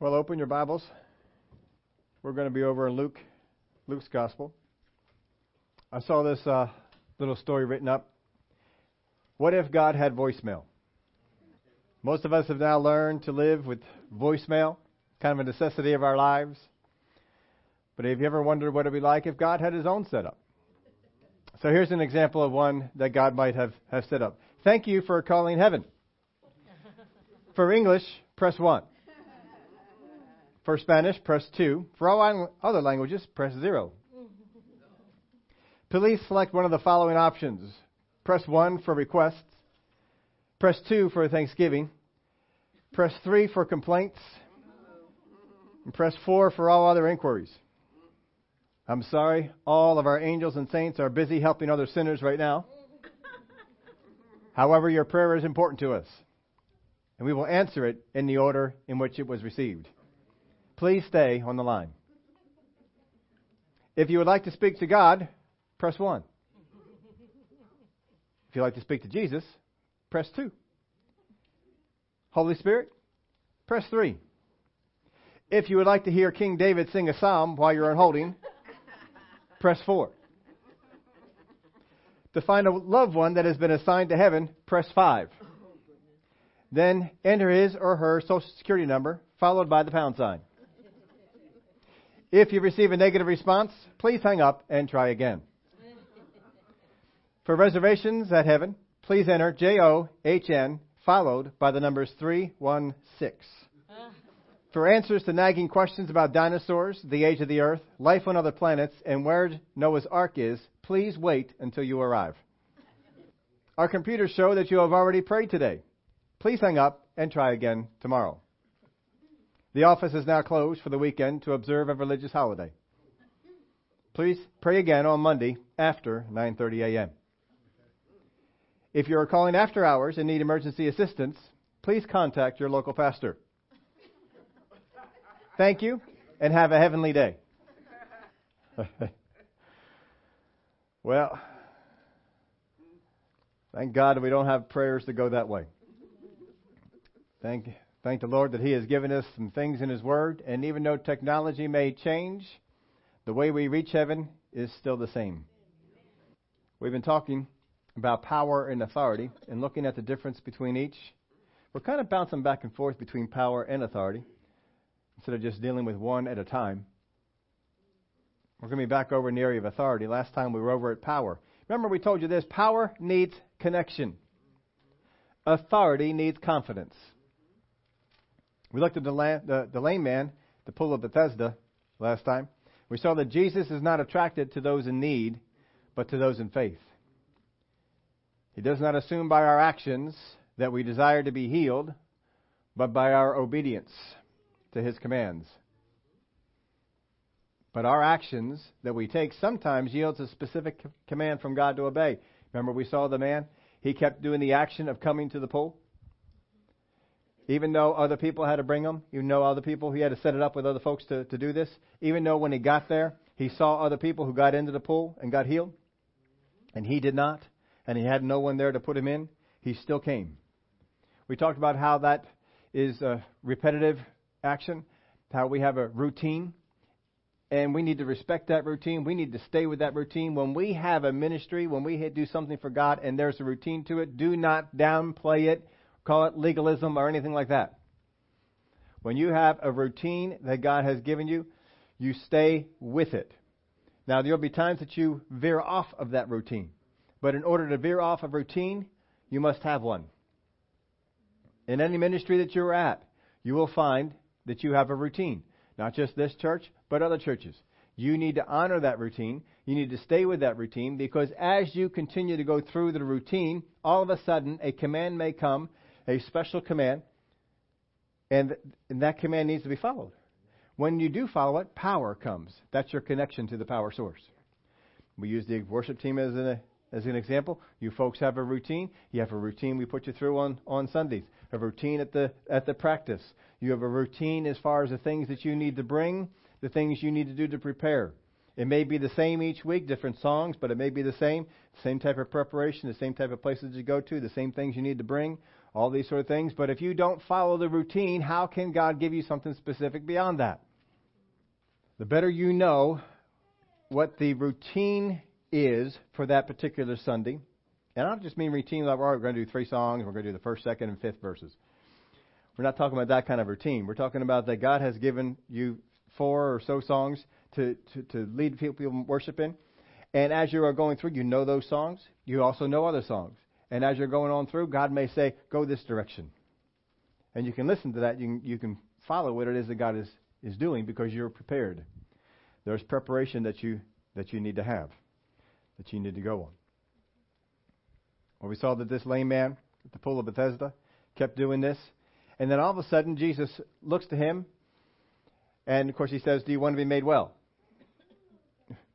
Well, open your Bibles. We're going to be over in Luke, Luke's Gospel. I saw this uh, little story written up. What if God had voicemail? Most of us have now learned to live with voicemail, kind of a necessity of our lives. But have you ever wondered what it would be like if God had his own setup? So here's an example of one that God might have, have set up. Thank you for calling heaven. For English, press 1. For Spanish, press 2. For all other languages, press 0. Please select one of the following options. Press 1 for requests. Press 2 for Thanksgiving. Press 3 for complaints. And press 4 for all other inquiries. I'm sorry, all of our angels and saints are busy helping other sinners right now. However, your prayer is important to us, and we will answer it in the order in which it was received. Please stay on the line. If you would like to speak to God, press 1. If you'd like to speak to Jesus, press 2. Holy Spirit, press 3. If you would like to hear King David sing a psalm while you're on holding, press 4. To find a loved one that has been assigned to heaven, press 5. Then enter his or her social security number, followed by the pound sign. If you receive a negative response, please hang up and try again. For reservations at heaven, please enter J O H N followed by the numbers 316. For answers to nagging questions about dinosaurs, the age of the earth, life on other planets, and where Noah's Ark is, please wait until you arrive. Our computers show that you have already prayed today. Please hang up and try again tomorrow. The office is now closed for the weekend to observe a religious holiday. Please pray again on Monday after 9:30 a.m. If you are calling after hours and need emergency assistance, please contact your local pastor. Thank you, and have a heavenly day. well, thank God we don't have prayers to go that way. Thank, thank the Lord that He has given us some things in His Word, and even though technology may change, the way we reach heaven is still the same. We've been talking about power and authority and looking at the difference between each. We're kind of bouncing back and forth between power and authority instead of just dealing with one at a time. We're going to be back over in the area of authority. Last time we were over at power. Remember, we told you this power needs connection, authority needs confidence. We looked at the, la- the, the lame man, the pool of Bethesda, last time. We saw that Jesus is not attracted to those in need, but to those in faith. He does not assume by our actions that we desire to be healed, but by our obedience to his commands. But our actions that we take sometimes yields a specific command from God to obey. Remember we saw the man? He kept doing the action of coming to the pool. Even though other people had to bring him, even though other people, he had to set it up with other folks to, to do this. Even though when he got there, he saw other people who got into the pool and got healed, and he did not, and he had no one there to put him in, he still came. We talked about how that is a repetitive action, how we have a routine, and we need to respect that routine. We need to stay with that routine. When we have a ministry, when we do something for God and there's a routine to it, do not downplay it, call it legalism or anything like that. When you have a routine that God has given you, you stay with it. Now, there will be times that you veer off of that routine. But in order to veer off of routine, you must have one. In any ministry that you're at, you will find that you have a routine. Not just this church, but other churches. You need to honor that routine. You need to stay with that routine because as you continue to go through the routine, all of a sudden a command may come, a special command, and, and that command needs to be followed. When you do follow it, power comes. That's your connection to the power source. We use the worship team as an, as an example. You folks have a routine. You have a routine we put you through on, on Sundays a routine at the at the practice. You have a routine as far as the things that you need to bring, the things you need to do to prepare. It may be the same each week, different songs, but it may be the same. Same type of preparation, the same type of places you go to, the same things you need to bring, all these sort of things. But if you don't follow the routine, how can God give you something specific beyond that? The better you know what the routine is for that particular Sunday, and I don't just mean routine like we're going to do three songs, we're going to do the first, second, and fifth verses. We're not talking about that kind of routine. We're talking about that God has given you four or so songs to, to, to lead people in worship in. And as you are going through, you know those songs. You also know other songs. And as you're going on through, God may say, go this direction. And you can listen to that. You can, you can follow what it is that God is, is doing because you're prepared. There's preparation that you, that you need to have, that you need to go on. Well, we saw that this lame man at the pool of Bethesda kept doing this. And then all of a sudden, Jesus looks to him, and of course, he says, Do you want to be made well?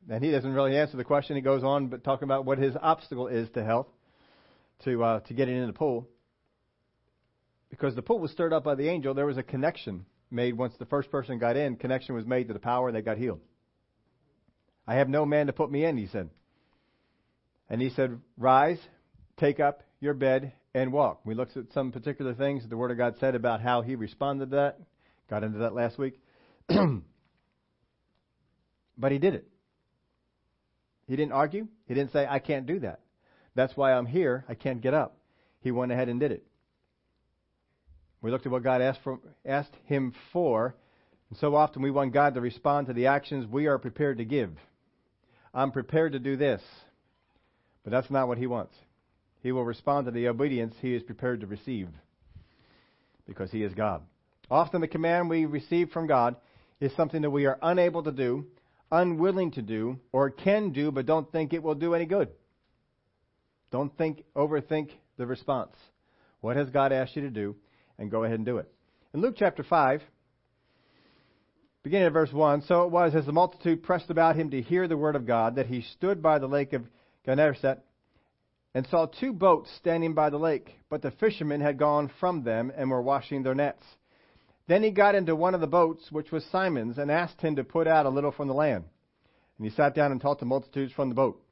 And he doesn't really answer the question. He goes on, but talking about what his obstacle is to health, to uh, to getting in the pool. Because the pool was stirred up by the angel, there was a connection made once the first person got in. Connection was made to the power, and they got healed. I have no man to put me in, he said. And he said, Rise, take up your bed, and walk. We looked at some particular things that the Word of God said about how he responded to that. Got into that last week. but he did it. He didn't argue. He didn't say, I can't do that. That's why I'm here. I can't get up. He went ahead and did it. We looked at what God asked, for, asked him for. And so often we want God to respond to the actions we are prepared to give. I'm prepared to do this. But that's not what he wants. He will respond to the obedience he is prepared to receive because he is God. Often the command we receive from God is something that we are unable to do unwilling to do or can do but don't think it will do any good. Don't think overthink the response. What has God asked you to do and go ahead and do it. In Luke chapter 5 beginning at verse 1, so it was as the multitude pressed about him to hear the word of God that he stood by the lake of Gennesaret and saw two boats standing by the lake, but the fishermen had gone from them and were washing their nets. Then he got into one of the boats, which was Simon's, and asked him to put out a little from the land. And he sat down and taught the multitudes from the boat.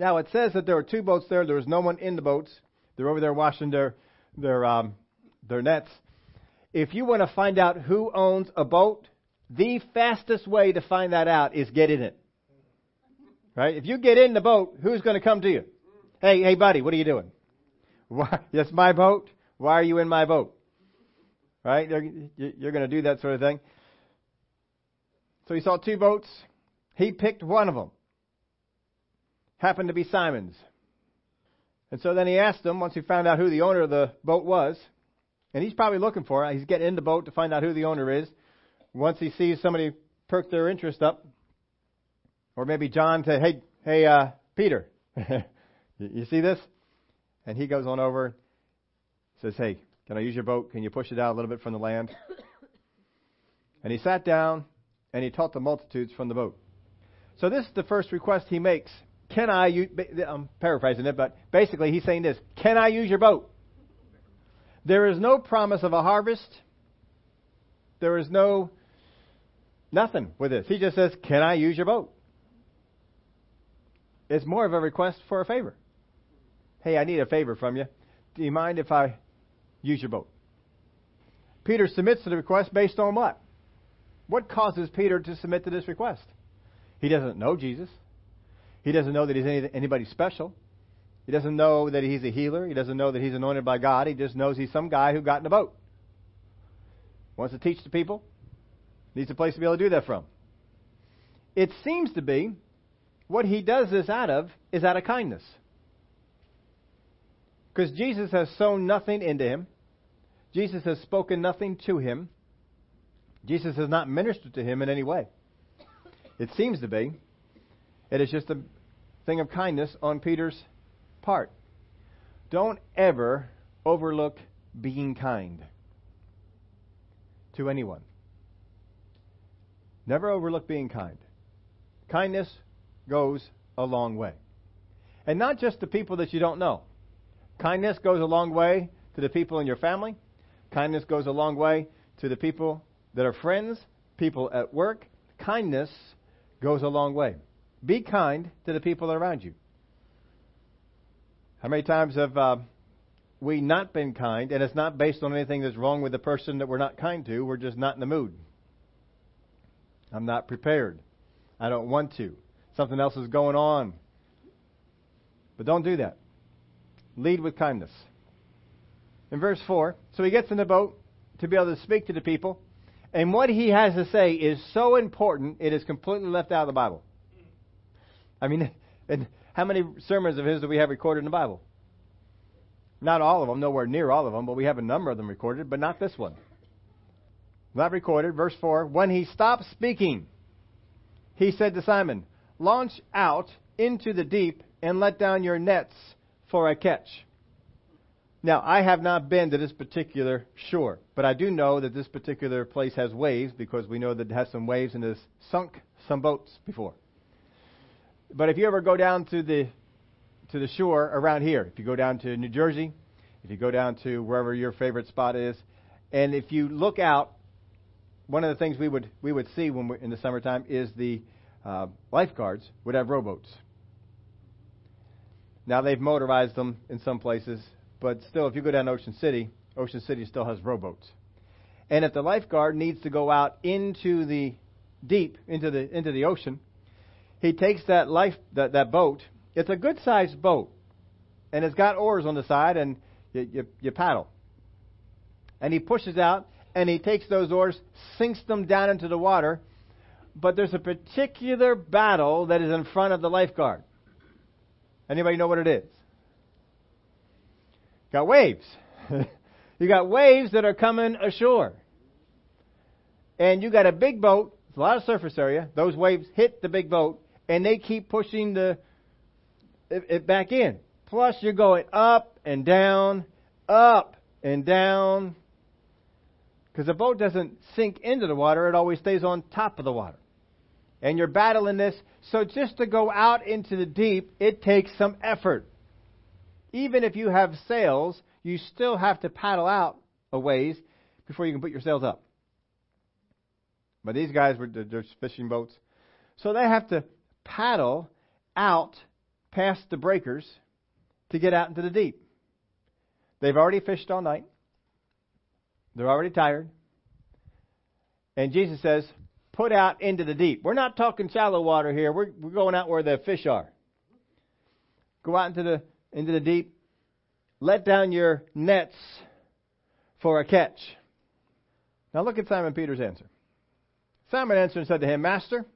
Now it says that there were two boats there. There was no one in the boats. They're over there washing their their um, their nets. If you want to find out who owns a boat, the fastest way to find that out is get in it. Right? If you get in the boat, who's going to come to you? Hey, hey, buddy, what are you doing? Why, that's my boat. Why are you in my boat? Right? You're going to do that sort of thing. So he saw two boats. He picked one of them. Happened to be Simon's. And so then he asked him, once he found out who the owner of the boat was, and he's probably looking for it. He's getting in the boat to find out who the owner is. Once he sees somebody perk their interest up, or maybe John say, "Hey, hey, uh, Peter, you see this?" And he goes on over, says, "Hey, can I use your boat? Can you push it out a little bit from the land? And he sat down and he taught the multitudes from the boat. So this is the first request he makes. Can I use, I'm paraphrasing it, but basically he's saying this Can I use your boat? There is no promise of a harvest. There is no nothing with this. He just says, Can I use your boat? It's more of a request for a favor. Hey, I need a favor from you. Do you mind if I use your boat. Peter submits to the request based on what? What causes Peter to submit to this request? He doesn't know Jesus. He doesn't know that he's any, anybody special. He doesn't know that he's a healer. He doesn't know that he's anointed by God. He just knows he's some guy who got in a boat. Wants to teach the people. Needs a place to be able to do that from. It seems to be what he does this out of is out of kindness. Because Jesus has sown nothing into him. Jesus has spoken nothing to him. Jesus has not ministered to him in any way. It seems to be. It is just a thing of kindness on Peter's part. Don't ever overlook being kind to anyone. Never overlook being kind. Kindness goes a long way. And not just to people that you don't know. Kindness goes a long way to the people in your family. Kindness goes a long way to the people that are friends, people at work. Kindness goes a long way. Be kind to the people around you. How many times have uh, we not been kind, and it's not based on anything that's wrong with the person that we're not kind to? We're just not in the mood. I'm not prepared. I don't want to. Something else is going on. But don't do that. Lead with kindness. In verse 4, so he gets in the boat to be able to speak to the people. And what he has to say is so important, it is completely left out of the Bible. I mean, and how many sermons of his do we have recorded in the Bible? Not all of them, nowhere near all of them, but we have a number of them recorded, but not this one. Not recorded. Verse 4 When he stopped speaking, he said to Simon, Launch out into the deep and let down your nets for a catch. Now, I have not been to this particular shore, but I do know that this particular place has waves because we know that it has some waves and has sunk some boats before. But if you ever go down to the to the shore around here, if you go down to New Jersey, if you go down to wherever your favorite spot is, and if you look out, one of the things we would we would see when we're in the summertime is the uh, lifeguards would have rowboats. Now they've motorized them in some places, but still, if you go down to Ocean City, Ocean City still has rowboats. And if the lifeguard needs to go out into the deep, into the into the ocean, he takes that life that, that boat. It's a good sized boat, and it's got oars on the side, and you, you, you paddle. And he pushes out, and he takes those oars, sinks them down into the water. But there's a particular battle that is in front of the lifeguard. Anybody know what it is? Got waves. you got waves that are coming ashore. And you got a big boat, a lot of surface area. Those waves hit the big boat and they keep pushing the it, it back in. Plus you're going up and down, up and down. Because the boat doesn't sink into the water, it always stays on top of the water. And you're battling this. So just to go out into the deep, it takes some effort even if you have sails, you still have to paddle out a ways before you can put your sails up. But these guys were just fishing boats. So they have to paddle out past the breakers to get out into the deep. They've already fished all night. They're already tired. And Jesus says, put out into the deep. We're not talking shallow water here. We're, we're going out where the fish are. Go out into the into the deep. Let down your nets for a catch. Now look at Simon Peter's answer. Simon answered and said to him, Master,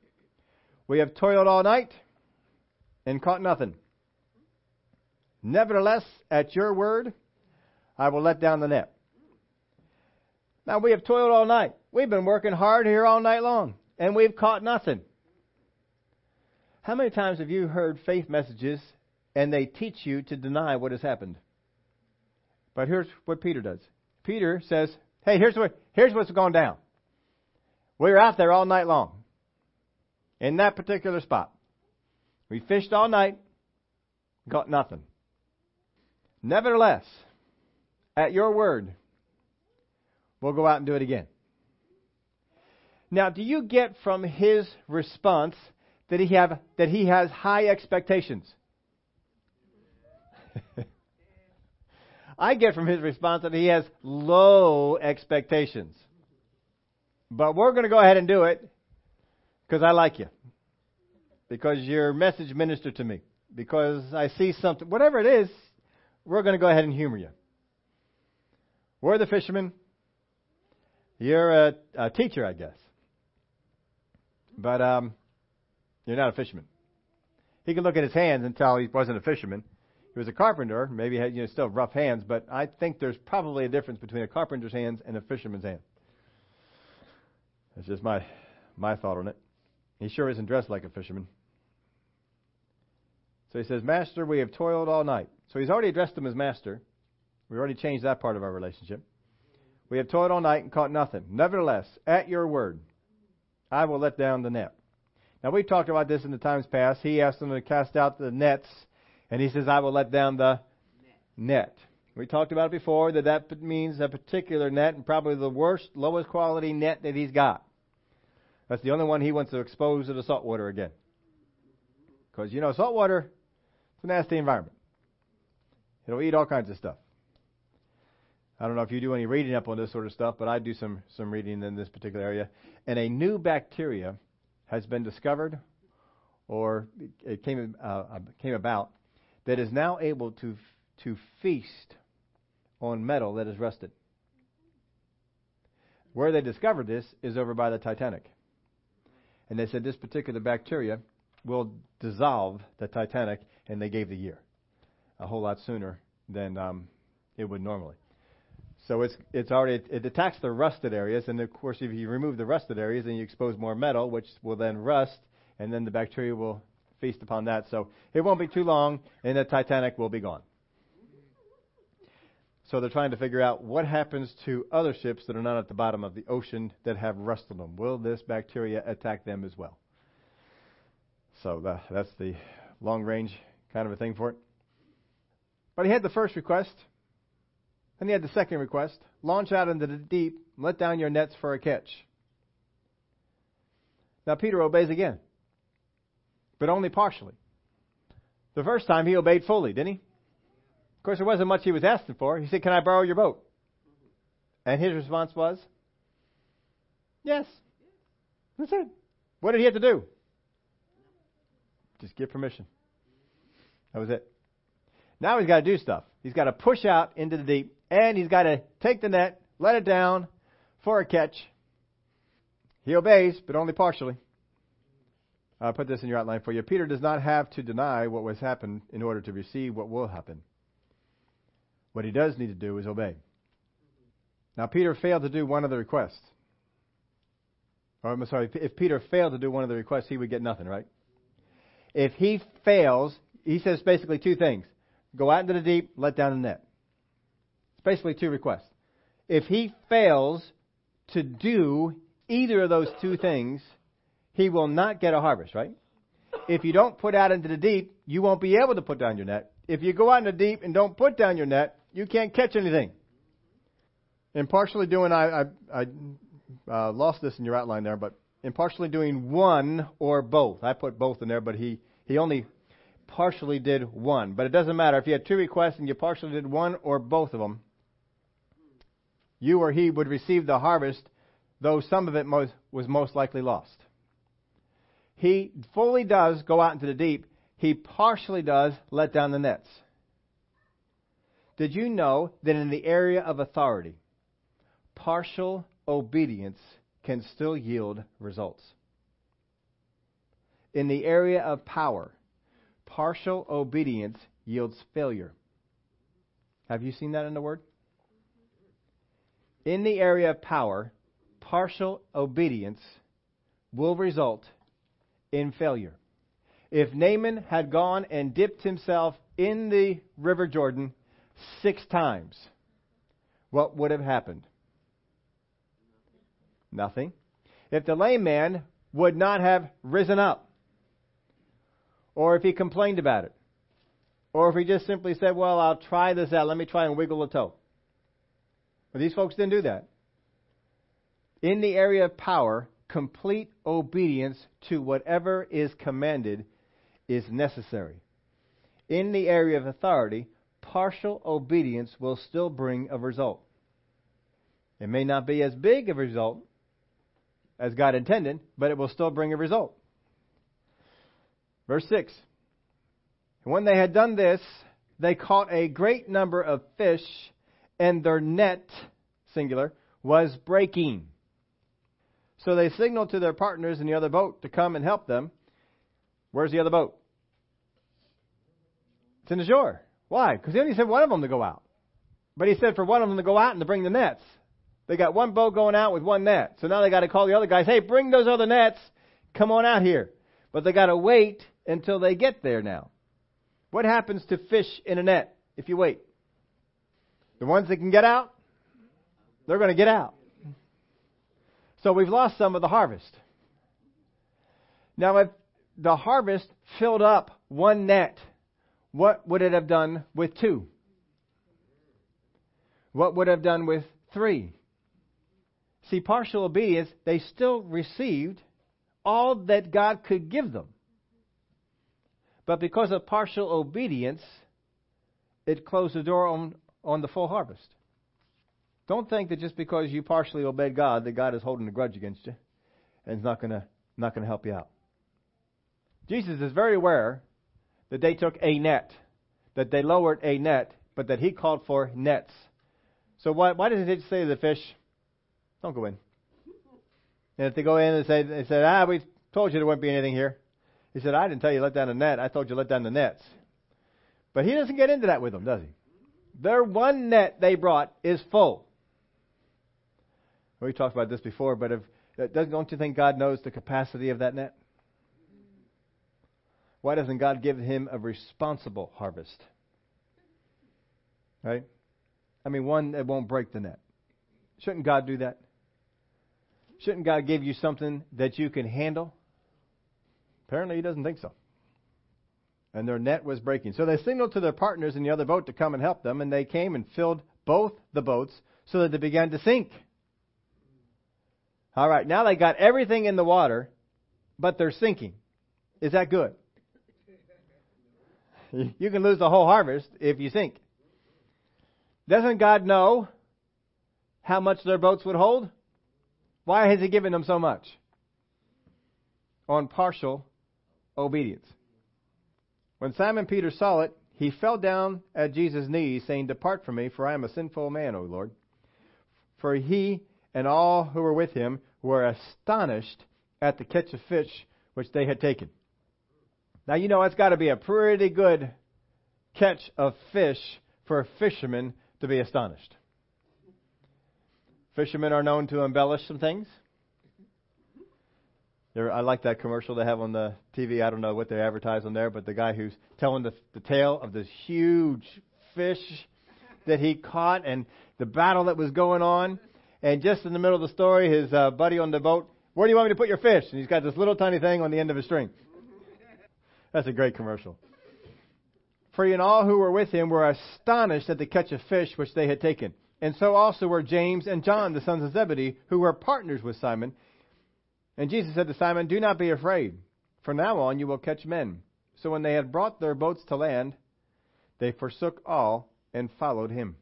we have toiled all night and caught nothing. Nevertheless, at your word, I will let down the net. Now we have toiled all night. We've been working hard here all night long, and we've caught nothing. How many times have you heard faith messages and they teach you to deny what has happened. But here's what Peter does. Peter says, "Hey, here's what here's what's gone down. We were out there all night long. In that particular spot. We fished all night, got nothing. Nevertheless, at your word, we'll go out and do it again." Now, do you get from his response that he have that he has high expectations? I get from his response that he has low expectations. But we're going to go ahead and do it because I like you. Because your message ministered to me. Because I see something. Whatever it is, we're going to go ahead and humor you. We're the fishermen. You're a, a teacher, I guess. But um, you're not a fisherman. He could look at his hands and tell he wasn't a fisherman he was a carpenter, maybe had you know still rough hands, but I think there's probably a difference between a carpenter's hands and a fisherman's hand. That's just my my thought on it. He sure isn't dressed like a fisherman. So he says, Master, we have toiled all night. So he's already addressed him as master. We've already changed that part of our relationship. We have toiled all night and caught nothing. Nevertheless, at your word, I will let down the net. Now we've talked about this in the times past. He asked them to cast out the nets and he says, I will let down the net. We talked about it before that that means a particular net and probably the worst, lowest quality net that he's got. That's the only one he wants to expose to the salt water again. Because, you know, salt water, it's a nasty environment. It'll eat all kinds of stuff. I don't know if you do any reading up on this sort of stuff, but I do some, some reading in this particular area. And a new bacteria has been discovered, or it came, uh, came about, that is now able to, to feast on metal that is rusted. Where they discovered this is over by the Titanic. And they said this particular bacteria will dissolve the Titanic, and they gave the year a whole lot sooner than um, it would normally. So it's it's already it attacks the rusted areas, and of course, if you remove the rusted areas, then you expose more metal, which will then rust, and then the bacteria will feast upon that. So it won't be too long, and the Titanic will be gone. So they're trying to figure out what happens to other ships that are not at the bottom of the ocean that have rust on them. Will this bacteria attack them as well? So the, that's the long range kind of a thing for it. But he had the first request. Then he had the second request launch out into the deep, let down your nets for a catch. Now Peter obeys again, but only partially. The first time he obeyed fully, didn't he? Of course, there wasn't much he was asking for. He said, Can I borrow your boat? Mm-hmm. And his response was, Yes. That's it. What did he have to do? Just get permission. That was it. Now he's got to do stuff. He's got to push out into the deep, and he's got to take the net, let it down for a catch. He obeys, but only partially. I'll put this in your outline for you. Peter does not have to deny what was happened in order to receive what will happen. What he does need to do is obey. Now, Peter failed to do one of the requests. Or, I'm sorry, if Peter failed to do one of the requests, he would get nothing, right? If he fails, he says basically two things go out into the deep, let down the net. It's basically two requests. If he fails to do either of those two things, he will not get a harvest, right? If you don't put out into the deep, you won't be able to put down your net. If you go out in the deep and don't put down your net, you can't catch anything. And partially doing, I, I, I uh, lost this in your outline there, but in partially doing one or both. I put both in there, but he, he only partially did one. But it doesn't matter. If you had two requests and you partially did one or both of them, you or he would receive the harvest, though some of it most, was most likely lost. He fully does go out into the deep. He partially does let down the nets. Did you know that in the area of authority, partial obedience can still yield results. In the area of power, partial obedience yields failure. Have you seen that in the Word? In the area of power, partial obedience will result in failure. If Naaman had gone and dipped himself in the River Jordan six times, what would have happened? Nothing. If the lame man would not have risen up, or if he complained about it, or if he just simply said, Well, I'll try this out, let me try and wiggle a toe. But these folks didn't do that. In the area of power, complete obedience to whatever is commanded is necessary. In the area of authority, partial obedience will still bring a result. It may not be as big a result as God intended, but it will still bring a result. Verse 6 When they had done this, they caught a great number of fish, and their net, singular, was breaking. So they signaled to their partners in the other boat to come and help them. Where's the other boat? It's in the shore. Why? Because he only said one of them to go out. But he said for one of them to go out and to bring the nets. They got one boat going out with one net. So now they got to call the other guys, hey, bring those other nets. Come on out here. But they got to wait until they get there now. What happens to fish in a net if you wait? The ones that can get out, they're going to get out. So we've lost some of the harvest. Now, if the harvest filled up one net, what would it have done with two? What would it have done with three? See, partial obedience, they still received all that God could give them. But because of partial obedience, it closed the door on, on the full harvest. Don't think that just because you partially obeyed God, that God is holding a grudge against you and is not going to not going to help you out. Jesus is very aware that they took a net, that they lowered a net, but that he called for nets. So why why did he say to the fish, "Don't go in"? And if they go in and say they said, "Ah, we told you there wouldn't be anything here," he said, "I didn't tell you to let down the net. I told you to let down the nets." But he doesn't get into that with them, does he? Their one net they brought is full. We talked about this before, but if don't you think God knows the capacity of that net? Why doesn't God give him a responsible harvest? Right? I mean, one that won't break the net. Shouldn't God do that? Shouldn't God give you something that you can handle? Apparently, He doesn't think so. And their net was breaking. So they signaled to their partners in the other boat to come and help them, and they came and filled both the boats so that they began to sink. All right, now they got everything in the water, but they're sinking. Is that good? You can lose the whole harvest if you sink. Doesn't God know how much their boats would hold? Why has He given them so much? On partial obedience. When Simon Peter saw it, he fell down at Jesus' knees, saying, Depart from me, for I am a sinful man, O Lord. For he and all who were with him were astonished at the catch of fish which they had taken. Now, you know, it's got to be a pretty good catch of fish for a fisherman to be astonished. Fishermen are known to embellish some things. There, I like that commercial they have on the TV. I don't know what they advertise on there, but the guy who's telling the, the tale of this huge fish that he caught and the battle that was going on. And just in the middle of the story, his uh, buddy on the boat, where do you want me to put your fish? And he's got this little tiny thing on the end of a string. That's a great commercial. For he and all who were with him were astonished at the catch of fish which they had taken. And so also were James and John, the sons of Zebedee, who were partners with Simon. And Jesus said to Simon, Do not be afraid. From now on you will catch men. So when they had brought their boats to land, they forsook all and followed him.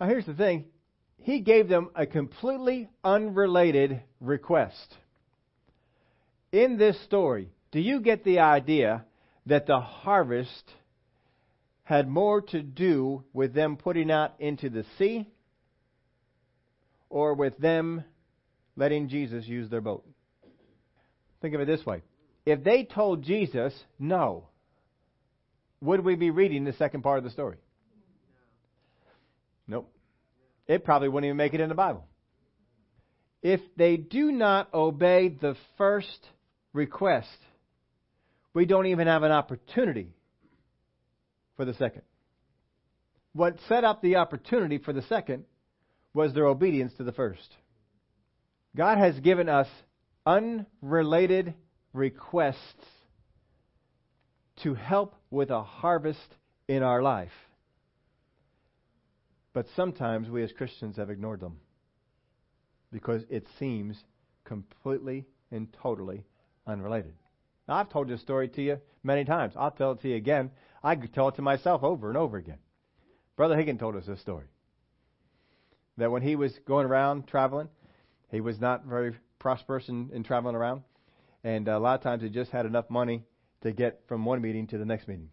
Now here's the thing he gave them a completely unrelated request. In this story, do you get the idea that the harvest had more to do with them putting out into the sea or with them letting Jesus use their boat? Think of it this way. If they told Jesus no, would we be reading the second part of the story? Nope it probably wouldn't even make it in the Bible. If they do not obey the first request, we don't even have an opportunity for the second. What set up the opportunity for the second was their obedience to the first. God has given us unrelated requests to help with a harvest in our life. But sometimes we as Christians have ignored them because it seems completely and totally unrelated. Now, I've told this story to you many times. I'll tell it to you again. I could tell it to myself over and over again. Brother Hagin told us this story. That when he was going around traveling, he was not very prosperous in, in traveling around. And a lot of times he just had enough money to get from one meeting to the next meeting.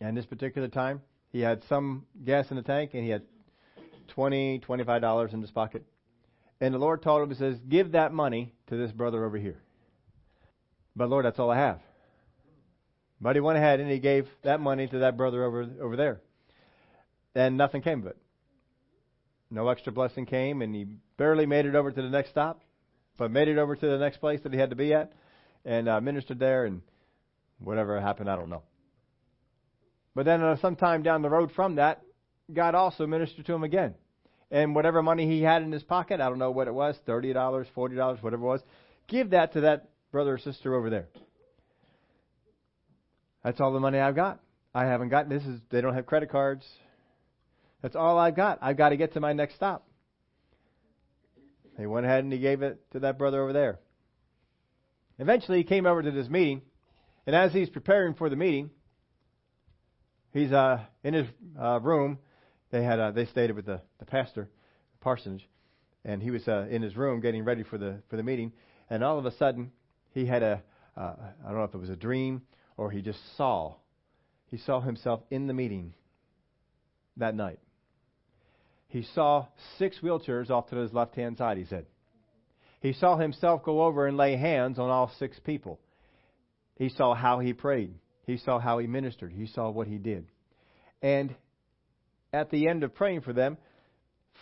And this particular time, he had some gas in the tank, and he had twenty, twenty-five dollars in his pocket. And the Lord told him, He says, "Give that money to this brother over here." But Lord, that's all I have. But he went ahead and he gave that money to that brother over over there, and nothing came of it. No extra blessing came, and he barely made it over to the next stop, but made it over to the next place that he had to be at, and uh, ministered there, and whatever happened, I don't know. But then uh, sometime down the road from that, God also ministered to him again. And whatever money he had in his pocket, I don't know what it was, $30, $40, whatever it was, give that to that brother or sister over there. That's all the money I've got. I haven't got this is they don't have credit cards. That's all I've got. I've got to get to my next stop. He went ahead and he gave it to that brother over there. Eventually, he came over to this meeting, and as he's preparing for the meeting, he's uh, in his uh, room. They had uh, they stayed with the, the pastor, parsonage, and he was uh, in his room getting ready for the for the meeting. And all of a sudden, he had a uh, I don't know if it was a dream or he just saw. He saw himself in the meeting that night. He saw six wheelchairs off to his left hand side. He said. He saw himself go over and lay hands on all six people. He saw how he prayed. He saw how he ministered. He saw what he did. And at the end of praying for them,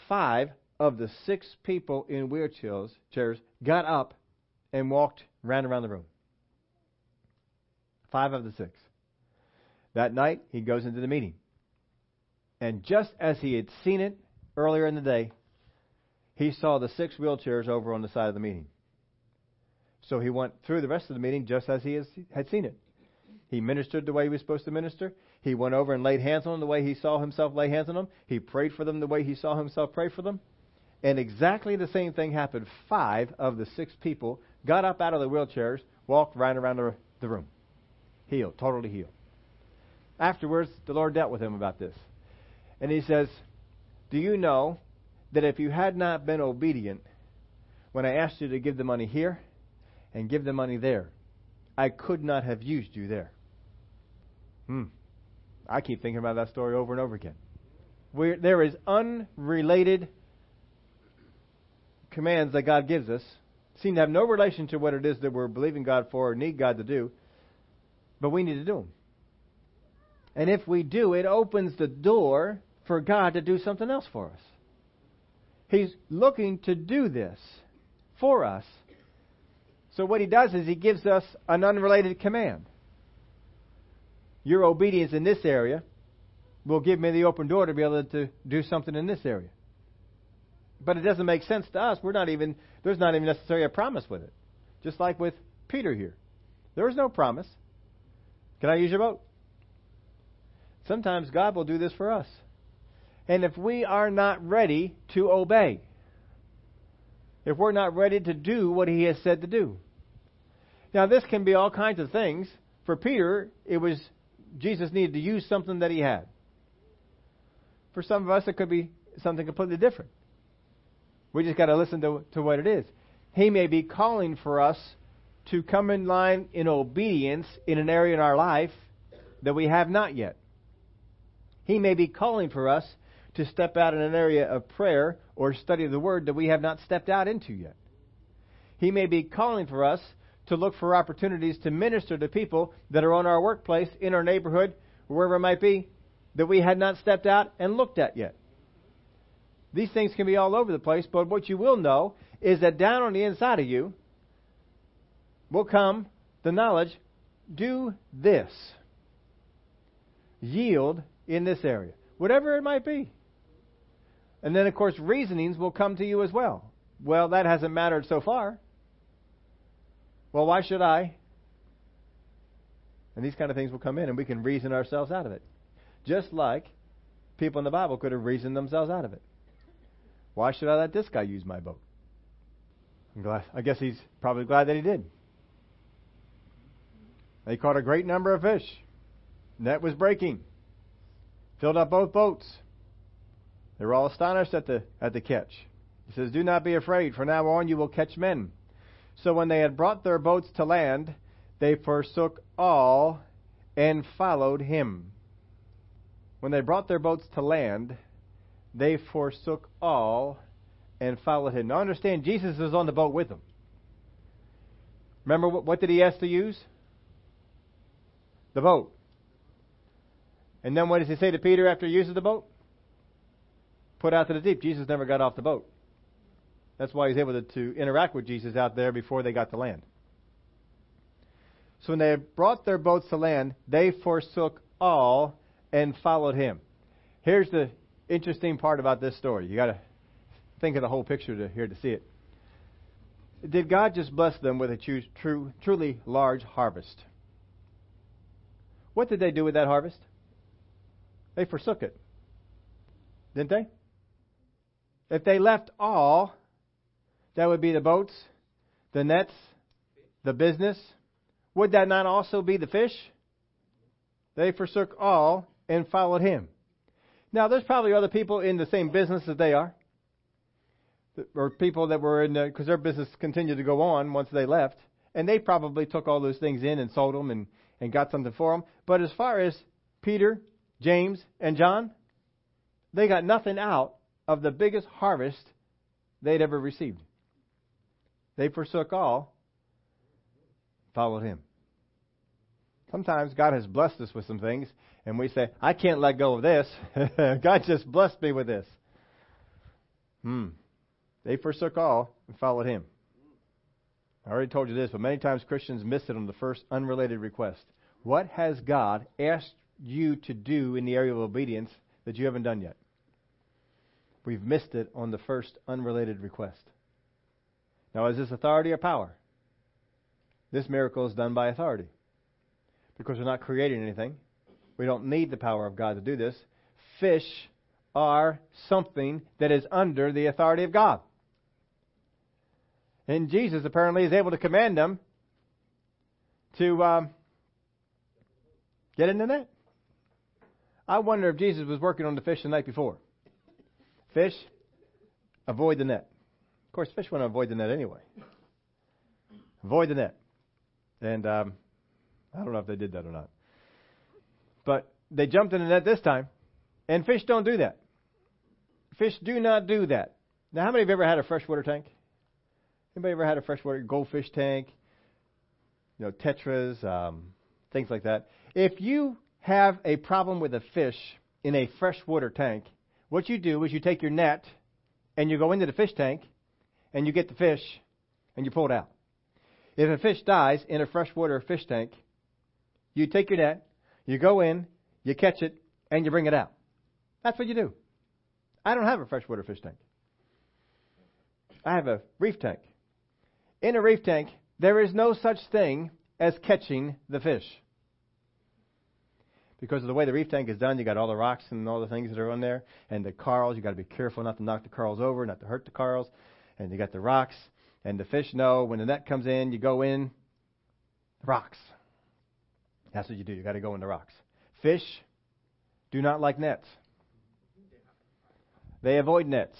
five of the six people in wheelchairs chairs got up and walked ran around the room. Five of the six. That night, he goes into the meeting. And just as he had seen it earlier in the day, he saw the six wheelchairs over on the side of the meeting. So he went through the rest of the meeting just as he had seen it. He ministered the way he was supposed to minister. He went over and laid hands on them the way he saw himself lay hands on them. He prayed for them the way he saw himself pray for them. And exactly the same thing happened. Five of the six people got up out of the wheelchairs, walked right around the, the room. Healed, totally healed. Afterwards, the Lord dealt with him about this. And he says, Do you know that if you had not been obedient when I asked you to give the money here and give the money there, I could not have used you there? Hmm. I keep thinking about that story over and over again. Where there is unrelated commands that God gives us, seem to have no relation to what it is that we're believing God for or need God to do, but we need to do them. And if we do, it opens the door for God to do something else for us. He's looking to do this for us. So what he does is he gives us an unrelated command. Your obedience in this area will give me the open door to be able to do something in this area. But it doesn't make sense to us. We're not even there's not even necessarily a promise with it. Just like with Peter here. There is no promise. Can I use your boat? Sometimes God will do this for us. And if we are not ready to obey, if we're not ready to do what He has said to do. Now, this can be all kinds of things. For Peter, it was Jesus needed to use something that he had. For some of us, it could be something completely different. We just got to listen to, to what it is. He may be calling for us to come in line in obedience in an area in our life that we have not yet. He may be calling for us to step out in an area of prayer or study of the Word that we have not stepped out into yet. He may be calling for us to look for opportunities to minister to people that are on our workplace, in our neighborhood, wherever it might be, that we had not stepped out and looked at yet. These things can be all over the place, but what you will know is that down on the inside of you will come the knowledge do this. Yield in this area, whatever it might be. And then, of course, reasonings will come to you as well. Well, that hasn't mattered so far. Well, why should I? And these kind of things will come in, and we can reason ourselves out of it. Just like people in the Bible could have reasoned themselves out of it. Why should I let this guy use my boat? Glad. I guess he's probably glad that he did. They caught a great number of fish. Net was breaking. Filled up both boats. They were all astonished at the, at the catch. He says, Do not be afraid, for now on you will catch men. So when they had brought their boats to land, they forsook all and followed him. When they brought their boats to land, they forsook all and followed him. Now understand, Jesus is on the boat with them. Remember, what, did he ask to use? The boat. And then what does he say to Peter after he uses the boat? put out to the deep. Jesus never got off the boat. That's why he's able to, to interact with Jesus out there before they got to land. So when they brought their boats to land, they forsook all and followed him. Here's the interesting part about this story. You got to think of the whole picture to here to see it. Did God just bless them with a true, true, truly large harvest? What did they do with that harvest? They forsook it. Didn't they? If they left all, that would be the boats, the nets, the business, would that not also be the fish? They forsook all and followed him. Now, there's probably other people in the same business as they are, or people that were in because their business continued to go on once they left, and they probably took all those things in and sold them and, and got something for them. But as far as Peter, James, and John, they got nothing out of the biggest harvest they'd ever received. They forsook all, followed him. Sometimes God has blessed us with some things, and we say, I can't let go of this. God just blessed me with this. Hmm. They forsook all and followed him. I already told you this, but many times Christians miss it on the first unrelated request. What has God asked you to do in the area of obedience that you haven't done yet? We've missed it on the first unrelated request. Now, is this authority or power? This miracle is done by authority. Because we're not creating anything. We don't need the power of God to do this. Fish are something that is under the authority of God. And Jesus apparently is able to command them to um, get in the net. I wonder if Jesus was working on the fish the night before. Fish, avoid the net. Of course, fish want to avoid the net anyway. Avoid the net. And um, I don't know if they did that or not. But they jumped in the net this time, and fish don't do that. Fish do not do that. Now, how many have ever had a freshwater tank? Anybody ever had a freshwater goldfish tank? You know, tetras, um, things like that. If you have a problem with a fish in a freshwater tank, what you do is you take your net and you go into the fish tank and you get the fish and you pull it out. If a fish dies in a freshwater fish tank, you take your net, you go in, you catch it, and you bring it out. That's what you do. I don't have a freshwater fish tank. I have a reef tank. In a reef tank, there is no such thing as catching the fish. Because of the way the reef tank is done, you got all the rocks and all the things that are on there, and the corals. You got to be careful not to knock the corals over, not to hurt the corals, and you got the rocks. And the fish know when the net comes in, you go in rocks. That's what you do. You got to go in the rocks. Fish do not like nets. They avoid nets.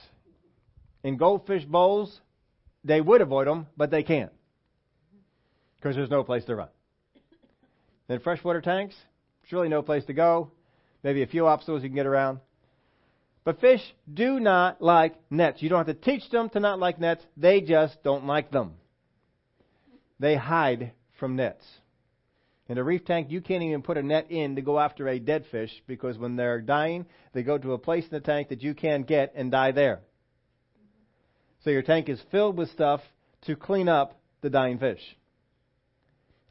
In goldfish bowls, they would avoid them, but they can't because there's no place to run. In freshwater tanks, really no place to go. Maybe a few obstacles you can get around. But fish do not like nets. You don't have to teach them to not like nets. They just don't like them. They hide from nets. In a reef tank, you can't even put a net in to go after a dead fish because when they're dying, they go to a place in the tank that you can't get and die there. So your tank is filled with stuff to clean up the dying fish.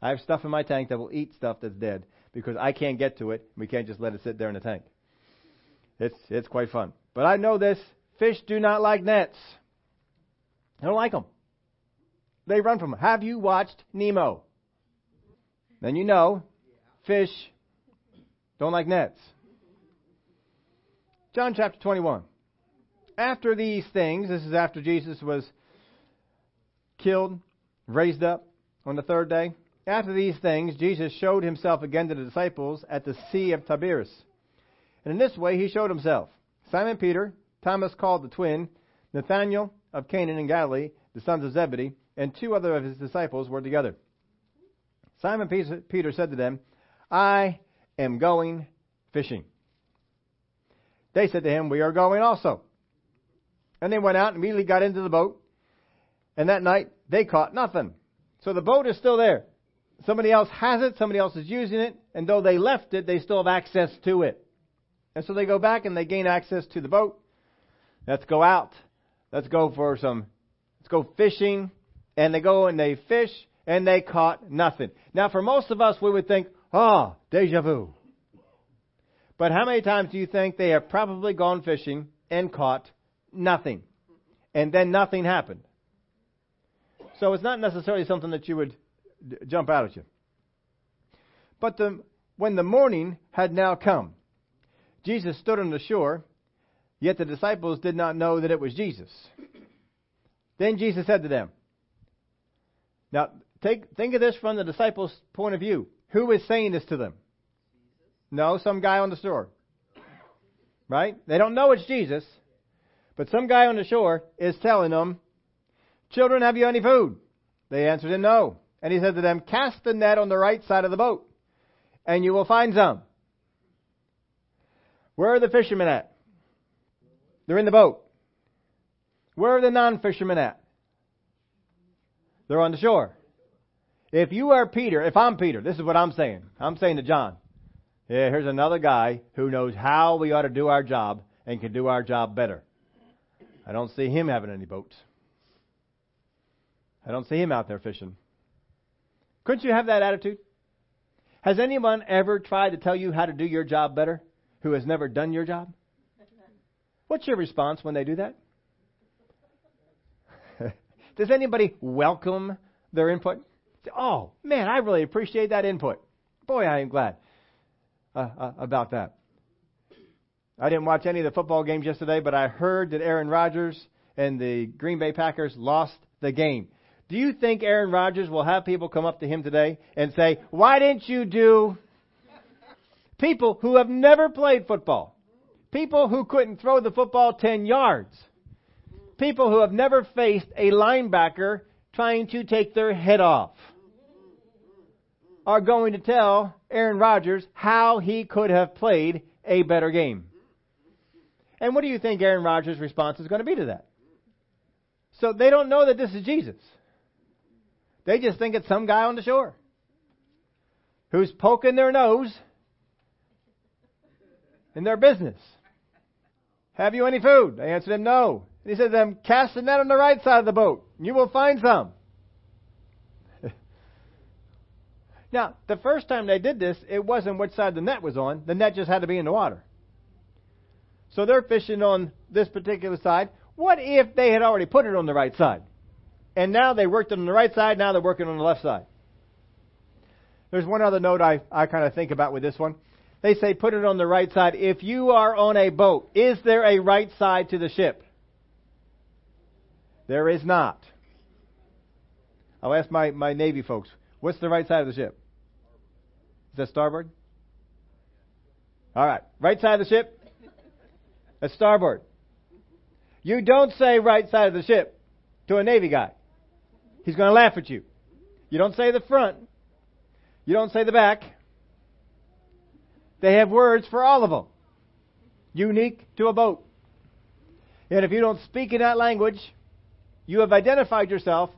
I have stuff in my tank that will eat stuff that's dead because I can't get to it. We can't just let it sit there in the tank. It's, it's quite fun. But I know this fish do not like nets. They don't like them. They run from them. Have you watched Nemo? Then you know fish don't like nets. John chapter 21. After these things, this is after Jesus was killed, raised up on the third day. After these things, Jesus showed himself again to the disciples at the Sea of Tiberias. And in this way he showed himself. Simon Peter, Thomas called the twin, Nathanael of Cana in Galilee, the sons of Zebedee, and two other of his disciples were together. Simon Peter said to them, I am going fishing. They said to him, We are going also. And they went out and immediately got into the boat. And that night they caught nothing. So the boat is still there. Somebody else has it, somebody else is using it, and though they left it, they still have access to it. And so they go back and they gain access to the boat. Let's go out. Let's go for some, let's go fishing. And they go and they fish and they caught nothing. Now for most of us, we would think, ah, oh, deja vu. But how many times do you think they have probably gone fishing and caught nothing? And then nothing happened. So it's not necessarily something that you would d- jump out at you. But the, when the morning had now come, Jesus stood on the shore, yet the disciples did not know that it was Jesus. Then Jesus said to them, Now, take think of this from the disciples' point of view. Who is saying this to them? No, some guy on the shore. Right? They don't know it's Jesus, but some guy on the shore is telling them, Children, have you any food? They answered him, No. And he said to them, Cast the net on the right side of the boat, and you will find some. Where are the fishermen at? They're in the boat. Where are the non fishermen at? They're on the shore. If you are Peter, if I'm Peter, this is what I'm saying. I'm saying to John, yeah, here's another guy who knows how we ought to do our job and can do our job better. I don't see him having any boats. I don't see him out there fishing. Couldn't you have that attitude? Has anyone ever tried to tell you how to do your job better who has never done your job? What's your response when they do that? Does anybody welcome their input? Oh, man, I really appreciate that input. Boy, I am glad uh, uh, about that. I didn't watch any of the football games yesterday, but I heard that Aaron Rodgers and the Green Bay Packers lost the game. Do you think Aaron Rodgers will have people come up to him today and say, Why didn't you do people who have never played football? People who couldn't throw the football 10 yards. People who have never faced a linebacker trying to take their head off are going to tell Aaron Rodgers how he could have played a better game. And what do you think Aaron Rodgers' response is going to be to that? So they don't know that this is Jesus. They just think it's some guy on the shore who's poking their nose in their business. Have you any food? They answered him, No. And he said to them, Cast the net on the right side of the boat, you will find some. Now, the first time they did this, it wasn't which side the net was on. The net just had to be in the water. So they're fishing on this particular side. What if they had already put it on the right side? And now they worked it on the right side, now they're working on the left side. There's one other note I, I kind of think about with this one. They say put it on the right side. If you are on a boat, is there a right side to the ship? There is not. I'll ask my, my Navy folks, what's the right side of the ship? Is that starboard? All right. Right side of the ship? That's starboard. You don't say right side of the ship to a Navy guy. He's going to laugh at you. You don't say the front. You don't say the back. They have words for all of them. Unique to a boat. And if you don't speak in that language, you have identified yourself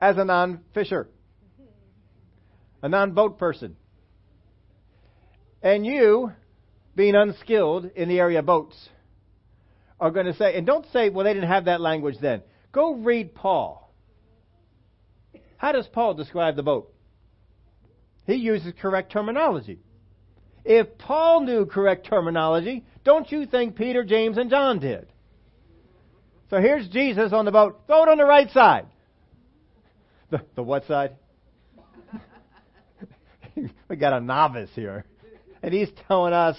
as a non fisher, a non boat person. And you, being unskilled in the area of boats, are going to say, and don't say, well, they didn't have that language then. Go read Paul. How does Paul describe the boat? He uses correct terminology. If Paul knew correct terminology, don't you think Peter, James, and John did? So here's Jesus on the boat. Throw it on the right side. The, the what side? we got a novice here and he's telling us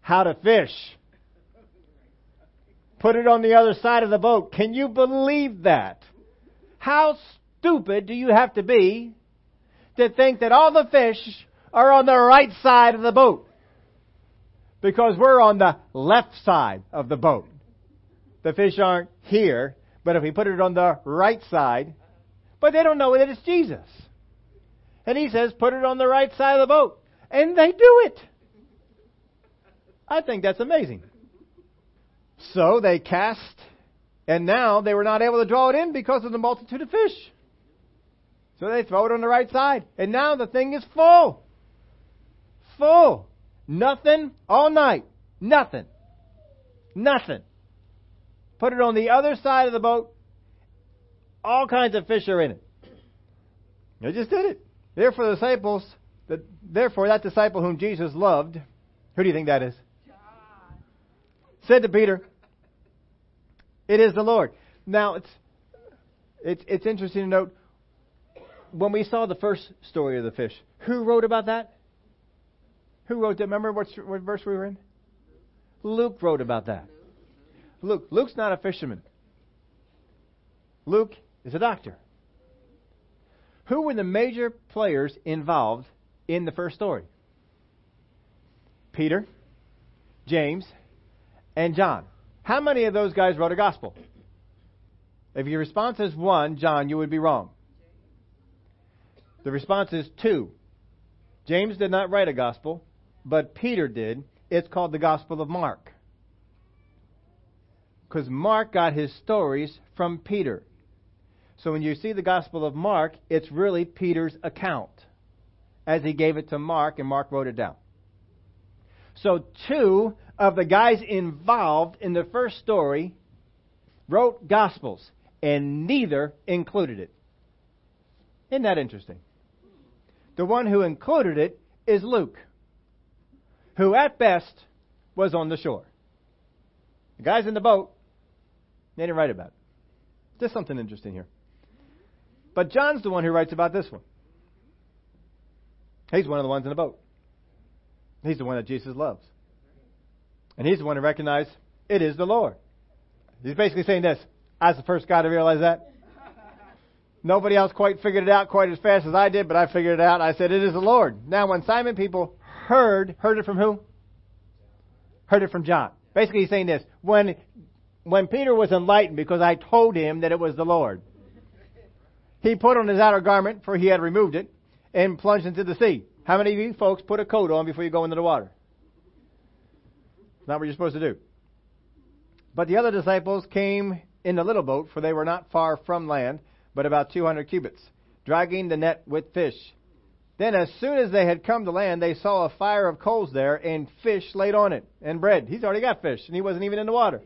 how to fish. Put it on the other side of the boat. Can you believe that? How stupid do you have to be to think that all the fish are on the right side of the boat? Because we're on the left side of the boat. The fish aren't here, but if we put it on the right side, but they don't know that it's Jesus. And he says, put it on the right side of the boat. And they do it. I think that's amazing. So they cast, and now they were not able to draw it in because of the multitude of fish. So they throw it on the right side, and now the thing is full. Full. Nothing all night. Nothing. Nothing. Put it on the other side of the boat. All kinds of fish are in it. They just did it. Therefore, the disciples, the, therefore that disciple whom Jesus loved, who do you think that is? said to Peter, It is the Lord. Now, it's, it's, it's interesting to note when we saw the first story of the fish, who wrote about that? Who wrote that? Remember what, what verse we were in? Luke wrote about that. Luke. Luke's not a fisherman. Luke is a doctor. Who were the major players involved in the first story? Peter, James, and John. How many of those guys wrote a gospel? If your response is one, John, you would be wrong. The response is two. James did not write a gospel, but Peter did. It's called the Gospel of Mark. Because Mark got his stories from Peter. So when you see the Gospel of Mark, it's really Peter's account as he gave it to Mark, and Mark wrote it down. So two of the guys involved in the first story wrote Gospels, and neither included it. Isn't that interesting? The one who included it is Luke, who at best was on the shore. The guys in the boat, they didn't write about it. Just something interesting here. But John's the one who writes about this one. He's one of the ones in the boat. He's the one that Jesus loves. And he's the one who recognized it is the Lord. He's basically saying this I was the first guy to realize that. Nobody else quite figured it out quite as fast as I did, but I figured it out. I said, It is the Lord. Now, when Simon Peter heard, heard it from who? Heard it from John. Basically, he's saying this. When, when Peter was enlightened because I told him that it was the Lord, he put on his outer garment, for he had removed it, and plunged into the sea. How many of you folks put a coat on before you go into the water? Not what you're supposed to do. But the other disciples came in the little boat, for they were not far from land but about 200 cubits, dragging the net with fish. Then, as soon as they had come to land, they saw a fire of coals there and fish laid on it, and bread. He's already got fish, and he wasn't even in the water.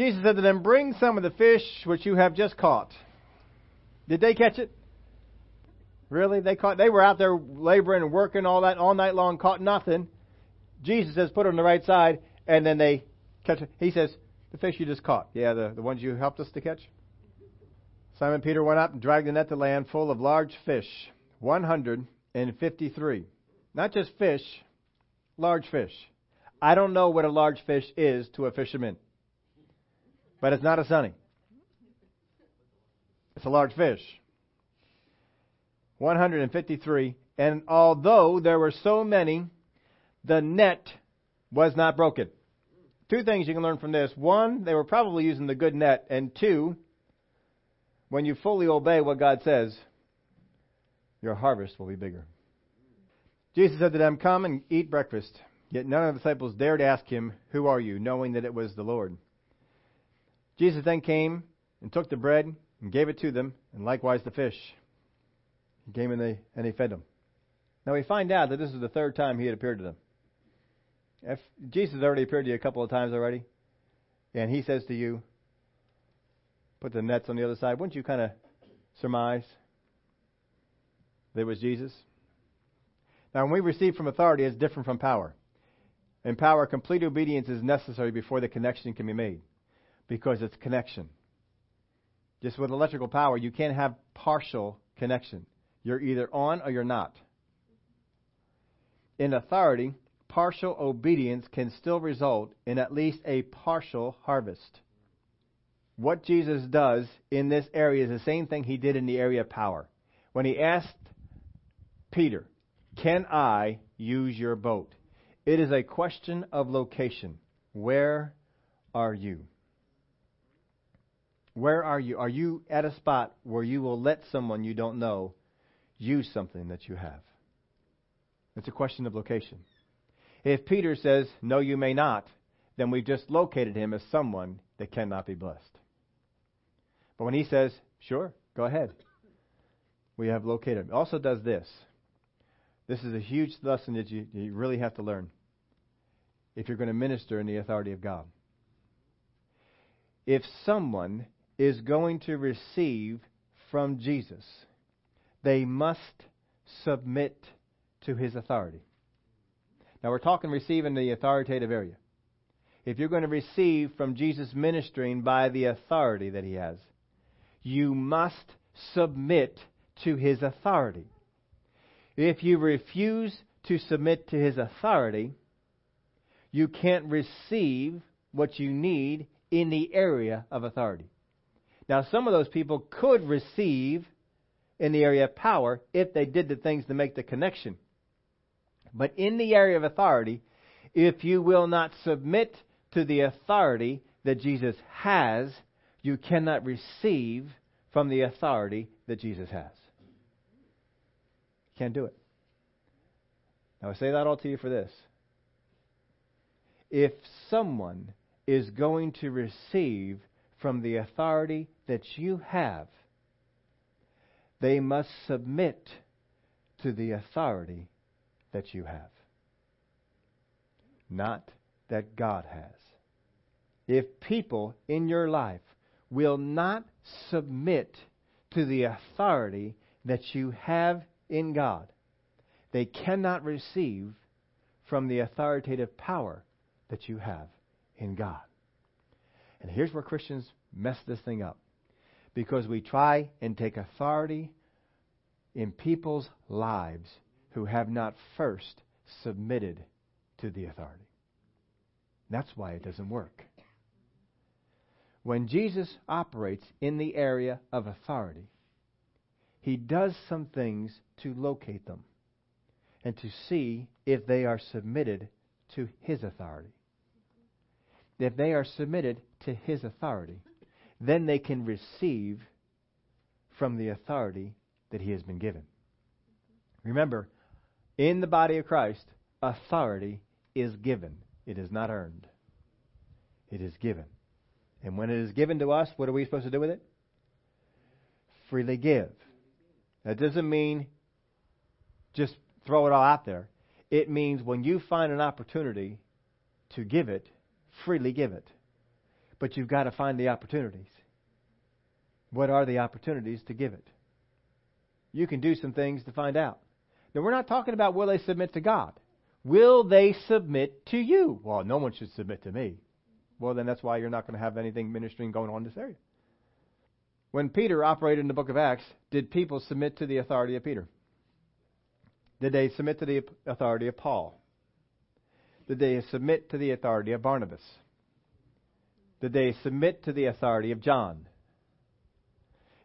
Jesus said to them, Bring some of the fish which you have just caught. Did they catch it? Really? They caught they were out there laboring and working all that all night long, caught nothing. Jesus says, Put it on the right side, and then they catch it. He says, The fish you just caught. Yeah, the, the ones you helped us to catch? Simon Peter went up and dragged the net to land full of large fish, 153. Not just fish, large fish. I don't know what a large fish is to a fisherman, but it's not a sunny. It's a large fish. 153. And although there were so many, the net was not broken. Two things you can learn from this. One, they were probably using the good net. And two, when you fully obey what God says, your harvest will be bigger. Jesus said to them, Come and eat breakfast. Yet none of the disciples dared ask him, Who are you? knowing that it was the Lord. Jesus then came and took the bread and gave it to them, and likewise the fish. He came and, they, and he fed them. Now we find out that this is the third time he had appeared to them. If Jesus already appeared to you a couple of times already, and he says to you, put the nets on the other side, wouldn't you kind of surmise that it was Jesus? Now, when we receive from authority, it's different from power. In power, complete obedience is necessary before the connection can be made because it's connection. Just with electrical power, you can't have partial connection. You're either on or you're not. In authority, partial obedience can still result in at least a partial harvest what Jesus does in this area is the same thing he did in the area of power. When he asked Peter, Can I use your boat? It is a question of location. Where are you? Where are you? Are you at a spot where you will let someone you don't know use something that you have? It's a question of location. If Peter says, No, you may not, then we've just located him as someone that cannot be blessed. But when he says, sure, go ahead, we have located him. Also does this. This is a huge lesson that you, you really have to learn if you're going to minister in the authority of God. If someone is going to receive from Jesus, they must submit to his authority. Now, we're talking receiving the authoritative area. If you're going to receive from Jesus ministering by the authority that he has, you must submit to his authority. If you refuse to submit to his authority, you can't receive what you need in the area of authority. Now, some of those people could receive in the area of power if they did the things to make the connection. But in the area of authority, if you will not submit to the authority that Jesus has, you cannot receive from the authority that Jesus has. Can't do it. Now, I say that all to you for this. If someone is going to receive from the authority that you have, they must submit to the authority that you have, not that God has. If people in your life will not submit to the authority that you have in God, they cannot receive from the authoritative power that you have in God. And here's where Christians mess this thing up. Because we try and take authority in people's lives who have not first submitted to the authority. That's why it doesn't work. When Jesus operates in the area of authority, he does some things to locate them and to see if they are submitted to his authority. If they are submitted to his authority, then they can receive from the authority that he has been given. Remember, in the body of Christ, authority is given, it is not earned. It is given. And when it is given to us, what are we supposed to do with it? Freely give. That doesn't mean just throw it all out there. It means when you find an opportunity to give it, freely give it. But you've got to find the opportunities. What are the opportunities to give it? You can do some things to find out. Now, we're not talking about will they submit to God. Will they submit to you? Well, no one should submit to me. Well, then that's why you're not going to have anything ministering going on in this area. When Peter operated in the book of Acts, did people submit to the authority of Peter? Did they submit to the authority of Paul? Did they submit to the authority of Barnabas? Did they submit to the authority of John?